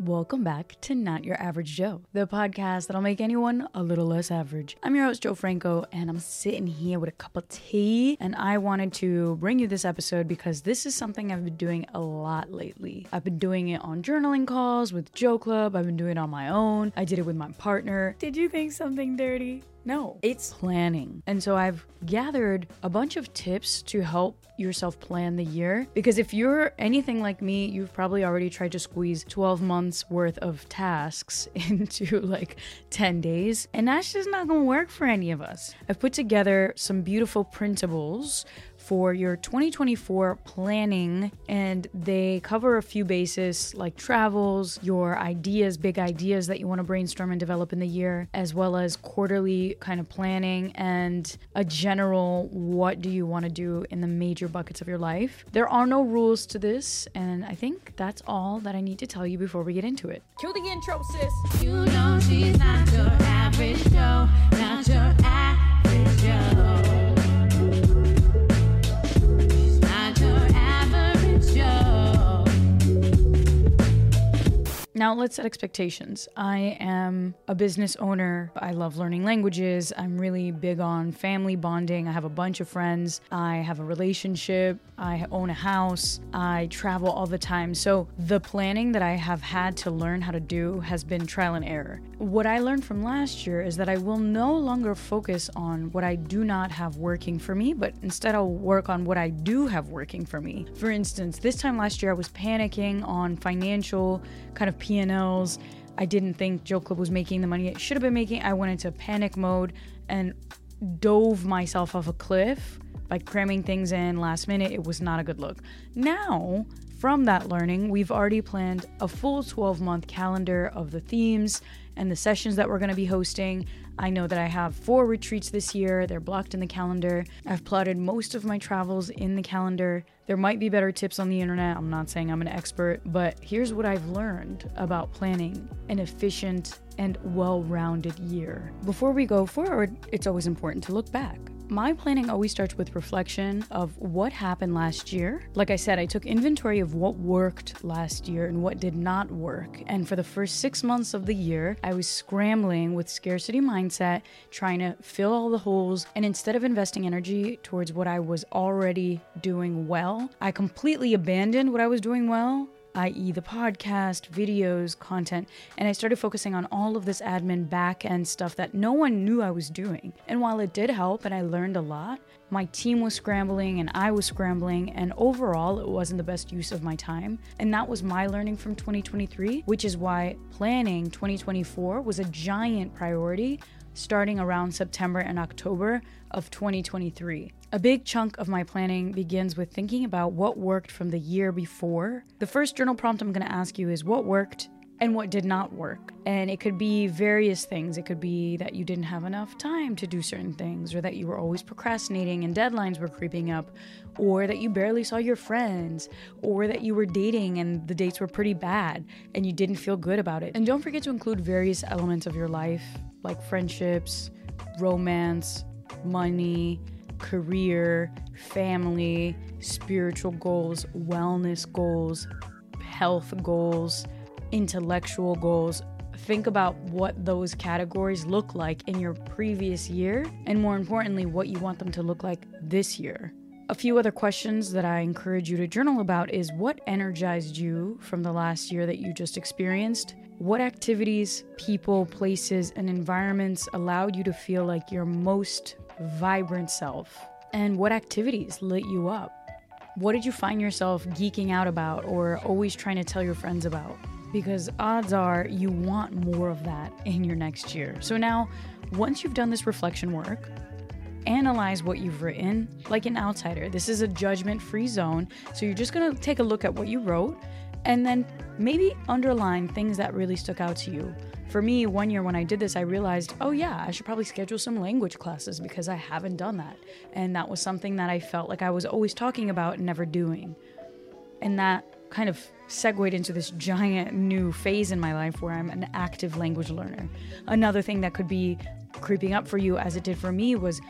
Welcome back to Not Your Average Jo, the podcast that'll make anyone a little less average. I'm your host, Jo Franco, and I'm sitting here with a cup of tea. And I wanted to bring you this episode because this is something I've been doing a lot lately. I've been doing it on journaling calls with JoClub, I've been doing it on my own. I did it with my partner. Did you think something dirty? No, it's planning. And so I've gathered a bunch of tips to help yourself plan the year. Because if you're anything like me, you've probably already tried to squeeze 12 months worth of tasks into like 10 days. And that's just not gonna work for any of us. I've put together some beautiful printables for your 2024 planning, and they cover a few bases like travels, your ideas, big ideas that you want to brainstorm and develop in the year, as well as quarterly kind of planning and a general what do you want to do in the major buckets of your life. There are no rules to this, and I think that's all that I need to tell you before we get into it. Cue the intro, sis. You know she's not your average not your Now, let's set expectations. I am a business owner. I love learning languages. I'm really big on family bonding. I have a bunch of friends. I have a relationship. I own a house. I travel all the time. So, the planning that I have had to learn how to do has been trial and error. What I learned from last year is that I will no longer focus on what I do not have working for me, but instead I'll work on what I do have working for me. For instance, this time last year I was panicking on financial kind of P&Ls. I didn't think JoClub was making the money it should have been making. I went into panic mode and dove myself off a cliff by cramming things in last minute. It was not a good look. Now, from that learning, we've already planned a full 12 month calendar of the themes and the sessions that we're going to be hosting. I know that I have four retreats this year. They're blocked in the calendar. I've plotted most of my travels in the calendar. There might be better tips on the internet. I'm not saying I'm an expert, but here's what I've learned about planning an efficient and well rounded year. Before we go forward, it's always important to look back. My planning always starts with reflection of what happened last year. Like I said, I took inventory of what worked last year and what did not work. And for the first six months of the year, I was scrambling with scarcity mindset, trying to fill all the holes. And instead of investing energy towards what I was already doing well, I completely abandoned what I was doing well i.e., the podcast, videos, content, and I started focusing on all of this admin back end stuff that no one knew I was doing. And while it did help and I learned a lot, my team was scrambling and I was scrambling, and overall, it wasn't the best use of my time. And that was my learning from 2023, which is why planning 2024 was a giant priority starting around September and October of 2023. A big chunk of my planning begins with thinking about what worked from the year before. The first journal prompt I'm going to ask you is what worked and what did not work. And it could be various things. It could be that you didn't have enough time to do certain things, or that you were always procrastinating and deadlines were creeping up, or that you barely saw your friends, or that you were dating and the dates were pretty bad and you didn't feel good about it. And don't forget to include various elements of your life, like friendships, romance, money, career, family, spiritual goals, wellness goals, health goals, intellectual goals. Think about what those categories look like in your previous year, and more importantly, what you want them to look like this year. A few other questions that I encourage you to journal about is what energized you from the last year that you just experienced? What activities, people, places, and environments allowed you to feel like your most vibrant self? And what activities lit you up? What did you find yourself geeking out about or always trying to tell your friends about? Because odds are you want more of that in your next year. So now, once you've done this reflection work, analyze what you've written like an outsider. This is a judgment free zone. So you're just going to take a look at what you wrote and then maybe underline things that really stuck out to you. For me, one year when I did this, I realized, oh yeah, I should probably schedule some language classes because I haven't done that. And that was something that I felt like I was always talking about and never doing. And that kind of segued into this giant new phase in my life where I'm an active language learner. Another thing that could be creeping up for you, as it did for me, was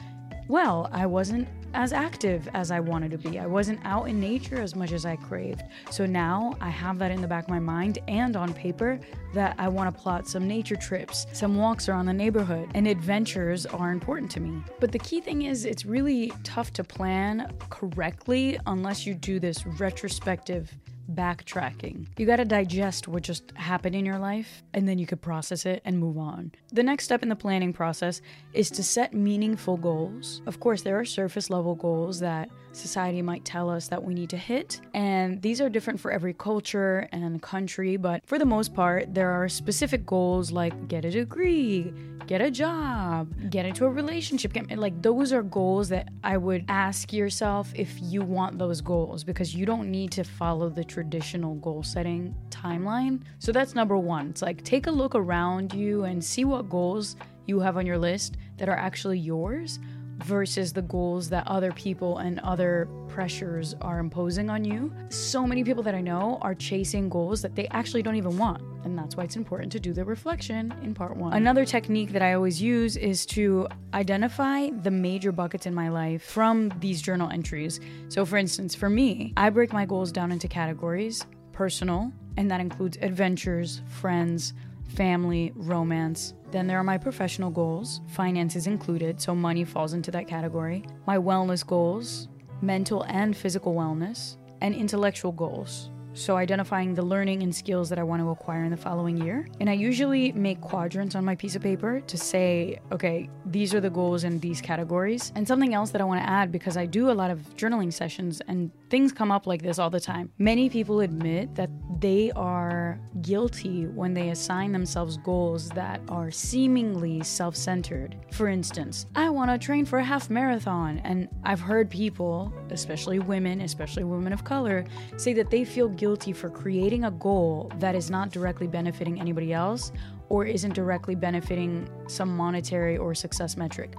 well, I wasn't as active as I wanted to be. I wasn't out in nature as much as I craved. So now I have that in the back of my mind and on paper that I want to plot some nature trips, some walks around the neighborhood, and adventures are important to me. But the key thing is, it's really tough to plan correctly unless you do this retrospective backtracking. You got to digest what just happened in your life and then you could process it and move on. The next step in the planning process is to set meaningful goals. Of course, there are surface level goals that society might tell us that we need to hit, and these are different for every culture and country, but for the most part, there are specific goals like get a degree, get a job, get into a relationship. Like those are goals that I would ask yourself if you want those goals because you don't need to follow the traditional goal setting timeline. So that's number 1. It's like take a look around you and see what goals you have on your list that are actually yours versus the goals that other people and other pressures are imposing on you. So many people that I know are chasing goals that they actually don't even want. And that's why it's important to do the reflection in part one. Another technique that I always use is to identify the major buckets in my life from these journal entries. So, for instance, for me, I break my goals down into categories personal, and that includes adventures, friends, family, romance. Then there are my professional goals, finances included, so money falls into that category. My wellness goals, mental and physical wellness, and intellectual goals. So, identifying the learning and skills that I want to acquire in the following year. And I usually make quadrants on my piece of paper to say, okay, these are the goals in these categories. And something else that I want to add because I do a lot of journaling sessions and things come up like this all the time. Many people admit that they are guilty when they assign themselves goals that are seemingly self centered. For instance, I want to train for a half marathon. And I've heard people, especially women, especially women of color, say that they feel guilty for creating a goal that is not directly benefiting anybody else or isn't directly benefiting some monetary or success metric.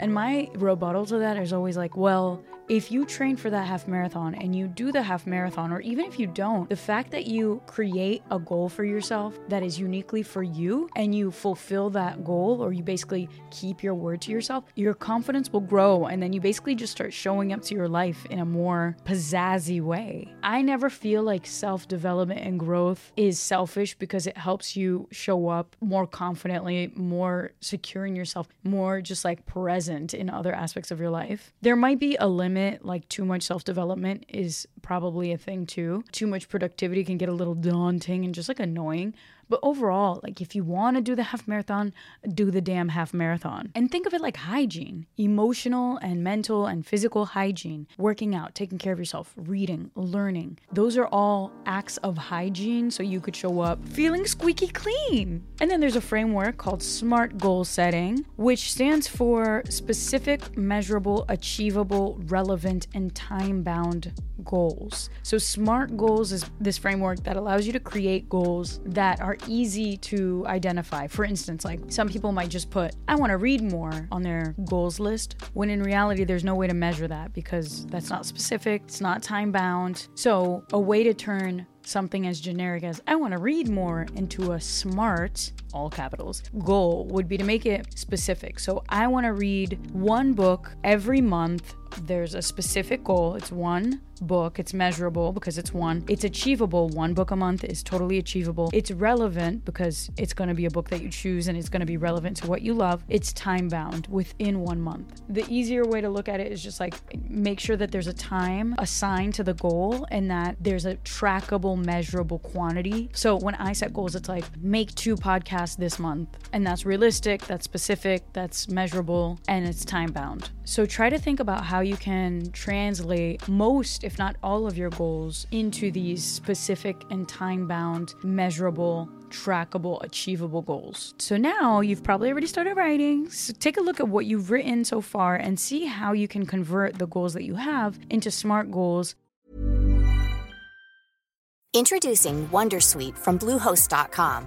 And my rebuttal to that is always like, well, if you train for that half marathon and you do the half marathon, or even if you don't, the fact that you create a goal for yourself that is uniquely for you and you fulfill that goal, or you basically keep your word to yourself, your confidence will grow. And then you basically just start showing up to your life in a more pizzazzy way. I never feel like self development and growth is selfish because it helps you show up more confidently, more secure in yourself, more just like present in other aspects of your life. There might be a limit limit, like too much self development is probably a thing too. Too much productivity can get a little daunting and just like annoying. But overall, like if you want to do the half marathon, do the damn half marathon. And think of it like hygiene emotional and mental and physical hygiene, working out, taking care of yourself, reading, learning. Those are all acts of hygiene so you could show up feeling squeaky clean. And then there's a framework called SMART goal setting, which stands for specific, measurable, achievable, relevant, and time bound goals. So, SMART goals is this framework that allows you to create goals that are easy to identify. For instance, like some people might just put, I want to read more on their goals list, when in reality, there's no way to measure that because that's not specific, it's not time bound. So, a way to turn something as generic as I want to read more into a smart, all capitals, goal would be to make it specific. So I want to read one book every month. There's a specific goal. It's one book. It's measurable because it's one. It's achievable. One book a month is totally achievable. It's relevant because it's going to be a book that you choose and it's going to be relevant to what you love. It's time bound within one month. The easier way to look at it is just like make sure that there's a time assigned to the goal and that there's a trackable, measurable quantity. So when I set goals, it's like make two podcasts this month. And that's realistic, that's specific, that's measurable, and it's time bound. So try to think about how you can translate most, if not all, of your goals into these specific and time bound, measurable, trackable, achievable goals. So now you've probably already started writing. So take a look at what you've written so far and see how you can convert the goals that you have into smart goals Introducing Wondersuite from Bluehost.com.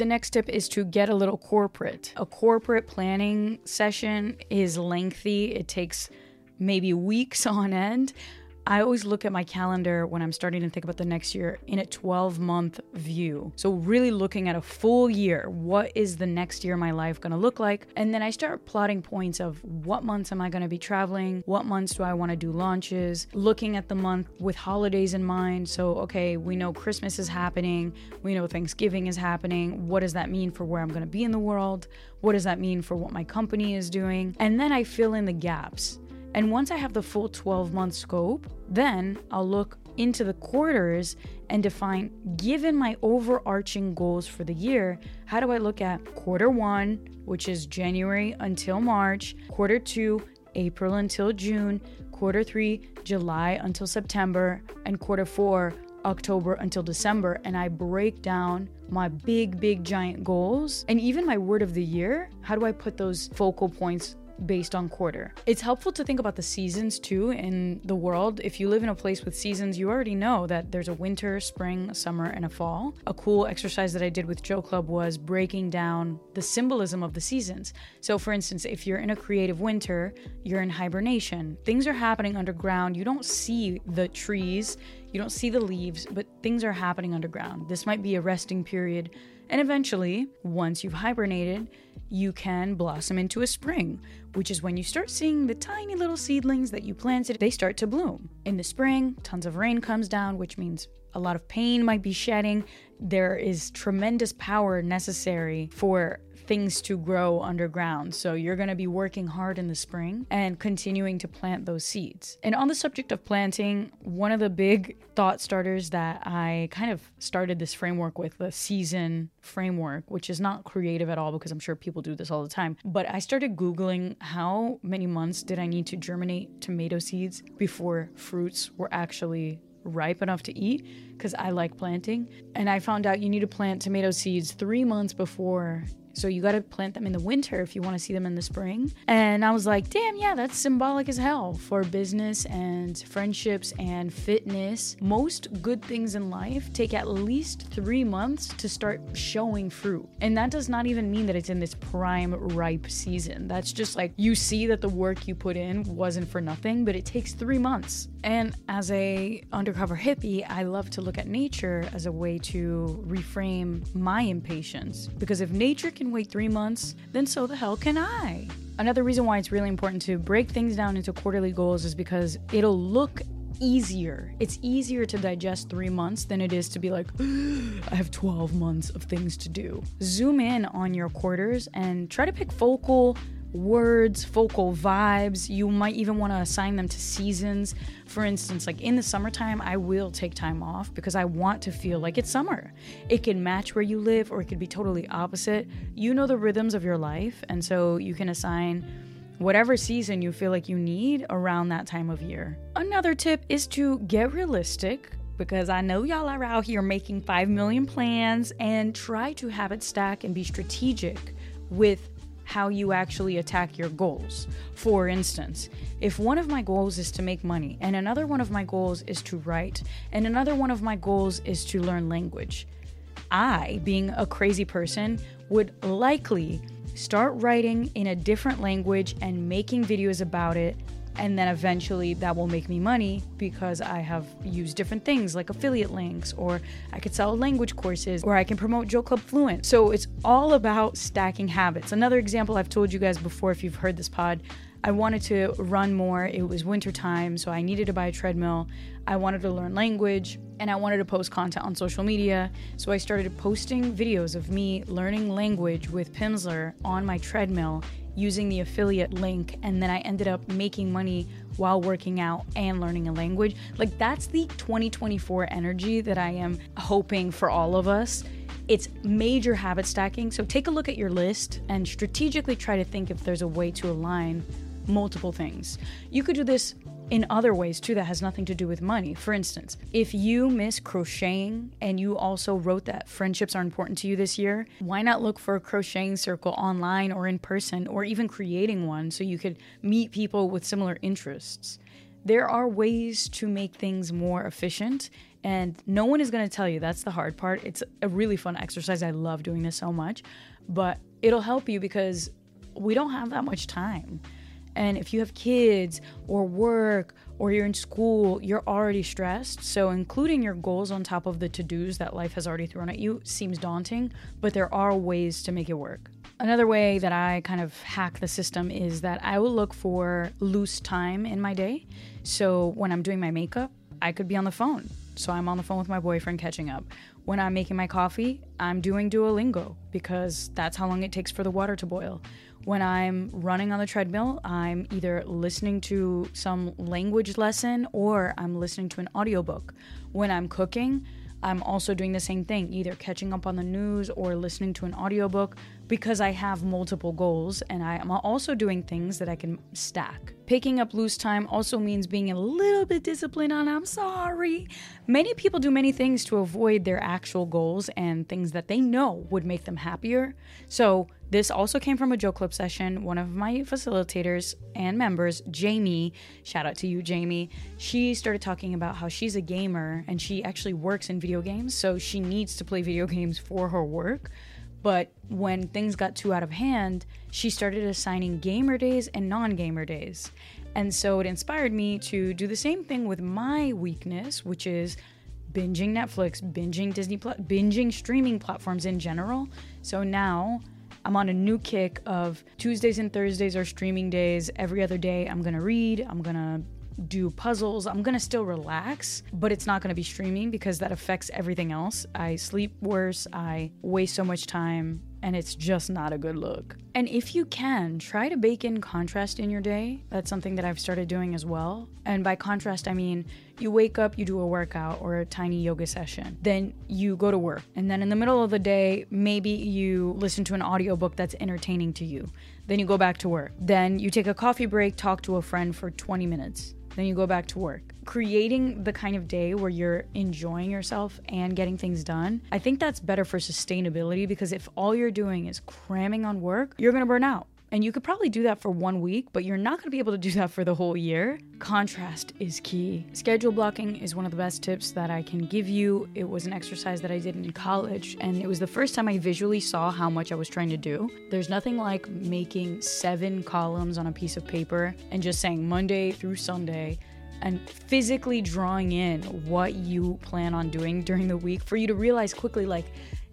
The next tip is to get a little corporate. A corporate planning session is lengthy, it takes maybe weeks on end. I always look at my calendar when I'm starting to think about the next year in a 12 month view. So, really looking at a full year. What is the next year of my life going to look like? And then I start plotting points of what months am I going to be traveling? What months do I want to do launches? Looking at the month with holidays in mind. So, okay, we know Christmas is happening. We know Thanksgiving is happening. What does that mean for where I'm going to be in the world? What does that mean for what my company is doing? And then I fill in the gaps. And once I have the full 12 month scope, then I'll look into the quarters and define, given my overarching goals for the year, how do I look at quarter one, which is January until March, quarter two, April until June, quarter three, July until September, and quarter four, October until December. And I break down my big, big, giant goals and even my word of the year. How do I put those focal points based on quarter. It's helpful to think about the seasons too in the world. If you live in a place with seasons, you already know that there's a winter, spring, summer, and a fall. A cool exercise that I did with JoClub was breaking down the symbolism of the seasons. So, for instance, if you're in a creative winter, you're in hibernation. Things are happening underground. You don't see the trees, you don't see the leaves, but things are happening underground. This might be a resting period. And eventually, once you've hibernated, you can blossom into a spring, which is when you start seeing the tiny little seedlings that you planted, they start to bloom. In the spring, tons of rain comes down, which means a lot of pain might be shedding. There is tremendous power necessary for things to grow underground. So you're going to be working hard in the spring and continuing to plant those seeds. And on the subject of planting, one of the big thought starters that I kind of started this framework with, the season framework, which is not creative at all because I'm sure people do this all the time. But I started Googling how many months did I need to germinate tomato seeds before fruits were actually ripe enough to eat because I like planting. And I found out you need to plant tomato seeds three months before so you got to plant them in the winter if you want to see them in the spring. And I was like, damn, yeah, that's symbolic as hell for business and friendships and fitness. Most good things in life take at least three months to start showing fruit. And that does not even mean that it's in this prime ripe season. That's just like you see that the work you put in wasn't for nothing, but it takes three months. And as a undercover hippie, I love to look at nature as a way to reframe my impatience. Because if nature wait three months, then so the hell can I. Another reason why it's really important to break things down into quarterly goals is because it'll look easier. It's easier to digest three months than it is to be like, I have 12 months of things to do. Zoom in on your quarters and try to pick focal words, focal vibes. You might even want to assign them to seasons. For instance, like in the summertime, I will take time off because I want to feel like it's summer. It can match where you live or it could be totally opposite. You know the rhythms of your life, and so you can assign whatever season you feel like you need around that time of year. Another tip is to get realistic because I know y'all are out here making 5 million plans and try to habit stack and be strategic with how you actually attack your goals. For instance, if one of my goals is to make money, and another one of my goals is to write, and another one of my goals is to learn language, I, being a crazy person, would likely start writing in a different language and making videos about it and then eventually that will make me money because I have used different things like affiliate links, or I could sell language courses, or I can promote JoClub Fluent. So it's all about stacking habits. Another example I've told you guys before, if you've heard this pod, I wanted to run more. It was winter time, so I needed to buy a treadmill. I wanted to learn language and I wanted to post content on social media. So I started posting videos of me learning language with Pimsleur on my treadmill using the affiliate link and then I ended up making money while working out and learning a language. Like that's the 2024 energy that I am hoping for all of us. It's major habit stacking. So take a look at your list and strategically try to think if there's a way to align multiple things. You could do this in other ways too that has nothing to do with money. For instance, if you miss crocheting and you also wrote that friendships are important to you this year, why not look for a crocheting circle online or in person or even creating one so you could meet people with similar interests? There are ways to make things more efficient and no one is going to tell you that's the hard part. It's a really fun exercise. I love doing this so much, but it'll help you because we don't have that much time. And if you have kids or work or you're in school, you're already stressed. So, including your goals on top of the to dos that life has already thrown at you seems daunting, but there are ways to make it work. Another way that I kind of hack the system is that I will look for loose time in my day. So, when I'm doing my makeup, I could be on the phone. So, I'm on the phone with my boyfriend catching up. When I'm making my coffee, I'm doing Duolingo because that's how long it takes for the water to boil when I'm running on the treadmill, I'm either listening to some language lesson or I'm listening to an audiobook. When I'm cooking, I'm also doing the same thing, either catching up on the news or listening to an audiobook because I have multiple goals and I am also doing things that I can stack. Picking up loose time also means being a little bit disciplined on I'm sorry. Many people do many things to avoid their actual goals and things that they know would make them happier. So, this also came from a JoClub session. One of my facilitators and members, Jamie, shout out to you, Jamie, she started talking about how she's a gamer and she actually works in video games. So she needs to play video games for her work. But when things got too out of hand, she started assigning gamer days and non gamer days. And so it inspired me to do the same thing with my weakness, which is binging Netflix, binging Disney, binging streaming platforms in general. So now I'm on a new kick of Tuesdays and Thursdays are streaming days. Every other day, I'm gonna read, I'm gonna do puzzles. I'm gonna still relax, but it's not gonna be streaming because that affects everything else. I sleep worse, I waste so much time, and it's just not a good look. And if you can, try to bake in contrast in your day. That's something that I've started doing as well. And by contrast, I mean you wake up, you do a workout or a tiny yoga session, then you go to work. And then in the middle of the day, maybe you listen to an audiobook that's entertaining to you. Then you go back to work. Then you take a coffee break, talk to a friend for 20 minutes then you go back to work. Creating the kind of day where you're enjoying yourself and getting things done, I think that's better for sustainability because if all you're doing is cramming on work, you're gonna burn out. And you could probably do that for one week, but you're not gonna be able to do that for the whole year. Contrast is key. Schedule blocking is one of the best tips that I can give you. It was an exercise that I did in college, and it was the first time I visually saw how much I was trying to do. There's nothing like making seven columns on a piece of paper and just saying Monday through Sunday and physically drawing in what you plan on doing during the week for you to realize quickly, like,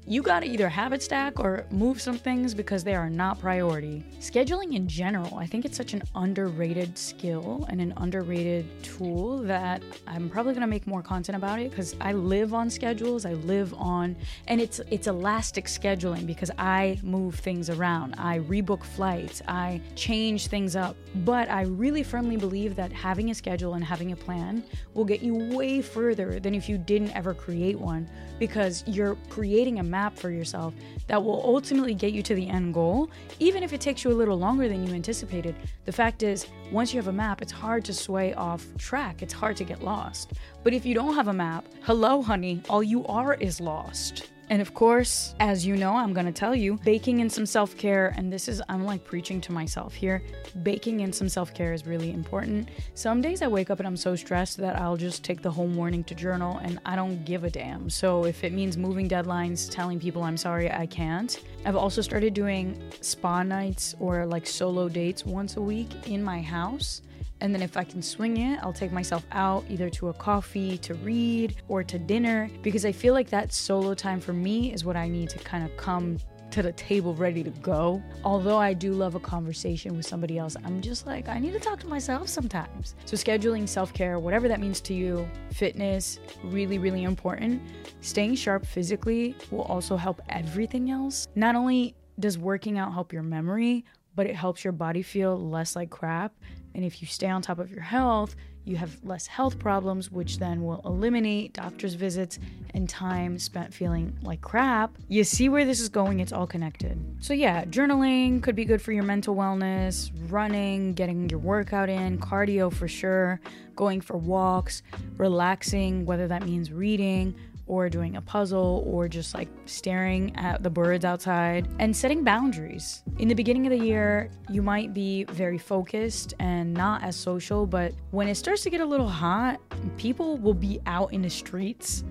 you gotta either habit stack or move some things because they are not priority. Scheduling in general, I think it's such an underrated skill and an underrated tool that I'm probably gonna make more content about it because I live on schedules. I live on, and it's it's elastic scheduling because I move things around. I rebook flights. I change things up. But I really firmly believe that having a schedule and having a plan will get you way further than if you didn't ever create one because you're creating a map for yourself that will ultimately get you to the end goal, even if it takes you a little longer than you anticipated. The fact is, once you have a map, it's hard to sway off track, it's hard to get lost. But if you don't have a map, hello, honey, all you are is lost. And of course, as you know, I'm gonna tell you, baking in some self care, and this is, I'm like preaching to myself here. Baking in some self care is really important. Some days I wake up and I'm so stressed that I'll just take the whole morning to journal and I don't give a damn. So if it means moving deadlines, telling people I'm sorry, I can't. I've also started doing spa nights or like solo dates once a week in my house. And then if I can swing it, I'll take myself out either to a coffee, to read, or to dinner because I feel like that solo time for me is what I need to kind of come to the table ready to go. Although I do love a conversation with somebody else, I'm just like, I need to talk to myself sometimes. So, scheduling self care, whatever that means to you, fitness, really, really important. Staying sharp physically will also help everything else. Not only does working out help your memory, but it helps your body feel less like crap. And if you stay on top of your health, you have less health problems, which then will eliminate doctor's visits and time spent feeling like crap. You see where this is going, it's all connected. So, yeah, journaling could be good for your mental wellness, running, getting your workout in, cardio for sure, going for walks, relaxing, whether that means reading or doing a puzzle or just like staring at the birds outside and setting boundaries. In the beginning of the year, you might be very focused and not as social, but when it starts to get a little hot, people will be out in the streets.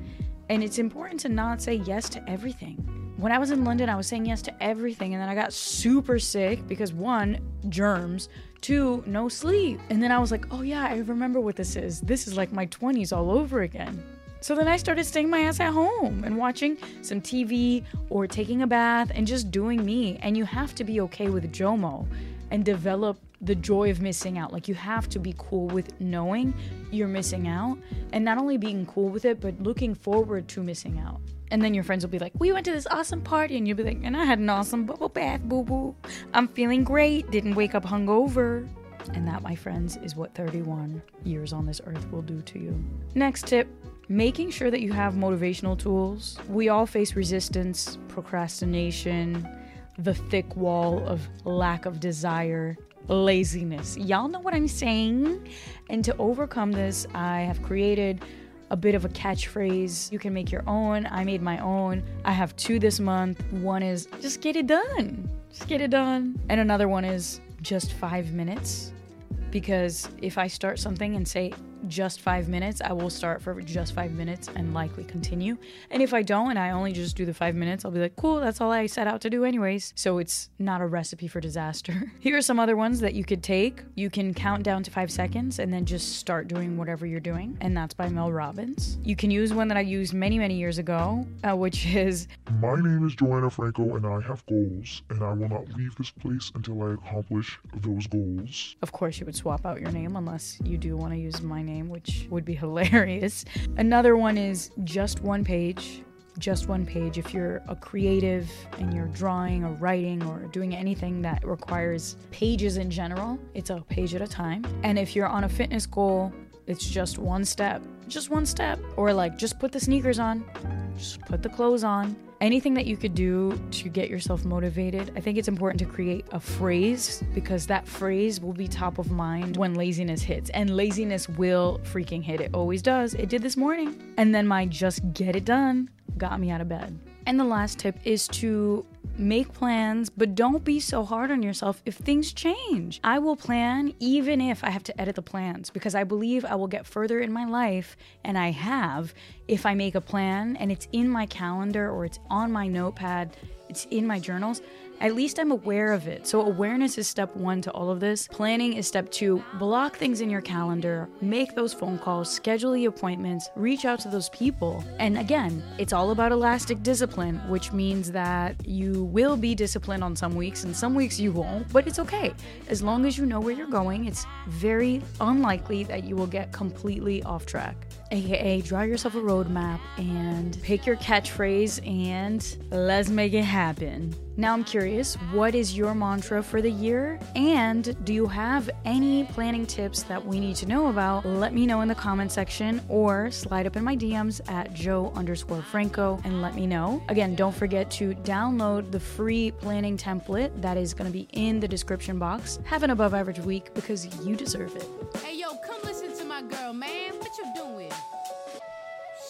And it's important to not say yes to everything. When I was in London, I was saying yes to everything, and then I got super sick because one, germs, two, no sleep. And then I was like, oh yeah, I remember what this is. This is like my 20s all over again. So then I started staying my ass at home and watching some TV or taking a bath and just doing me. And you have to be okay with JOMO and develop the joy of missing out. Like you have to be cool with knowing you're missing out and not only being cool with it, but looking forward to missing out. And then your friends will be like, We went to this awesome party. And you'll be like, And I had an awesome bubble bath, boo boo. I'm feeling great. Didn't wake up hungover. And that, my friends, is what 31 years on this earth will do to you. Next tip making sure that you have motivational tools. We all face resistance, procrastination, the thick wall of lack of desire, laziness. Y'all know what I'm saying? And to overcome this, I have created a bit of a catchphrase. You can make your own. I made my own. I have two this month. One is just get it done. Just get it done. And another one is just five minutes. Because if I start something and say just five minutes, I will start for just five minutes and likely continue. And if I don't and I only just do the five minutes, I'll be like, cool, that's all I set out to do, anyways. So it's not a recipe for disaster. Here are some other ones that you could take. You can count down to five seconds and then just start doing whatever you're doing. And that's by Mel Robbins. You can use one that I used many, many years ago, uh, which is My name is Joanna Franco, and I have goals, and I will not leave this place until I accomplish those goals. Of course, you would swap out your name unless you do want to use my name, which would be hilarious. Another one is just one page. Just one page. If you're a creative and you're drawing or writing or doing anything that requires pages in general, it's a page at a time. And if you're on a fitness goal, it's just one step. Just one step. Or like, just put the sneakers on, just put the clothes on. Anything that you could do to get yourself motivated. I think it's important to create a phrase because that phrase will be top of mind when laziness hits. And laziness will freaking hit. It always does. It did this morning. And then my just get it done got me out of bed. And the last tip is to make plans, but don't be so hard on yourself if things change. I will plan even if I have to edit the plans because I believe I will get further in my life, and I have, if I make a plan and it's in my calendar or it's on my notepad, it's in my journals. At least I'm aware of it. So, awareness is step one to all of this. Planning is step two. Block things in your calendar, make those phone calls, schedule the appointments, reach out to those people. And again, it's all about elastic discipline, which means that you will be disciplined on some weeks and some weeks you won't, but it's okay. As long as you know where you're going, it's very unlikely that you will get completely off track. Aka draw yourself a roadmap and pick your catchphrase and let's make it happen. Now I'm curious, what is your mantra for the year? And do you have any planning tips that we need to know about? Let me know in the comment section or slide up in my DMs at Jo underscore Franco and let me know. Again, don't forget to download the free planning template that is going to be in the description box. Have an above average week because you deserve it. Hey yo, come listen to my girl, man.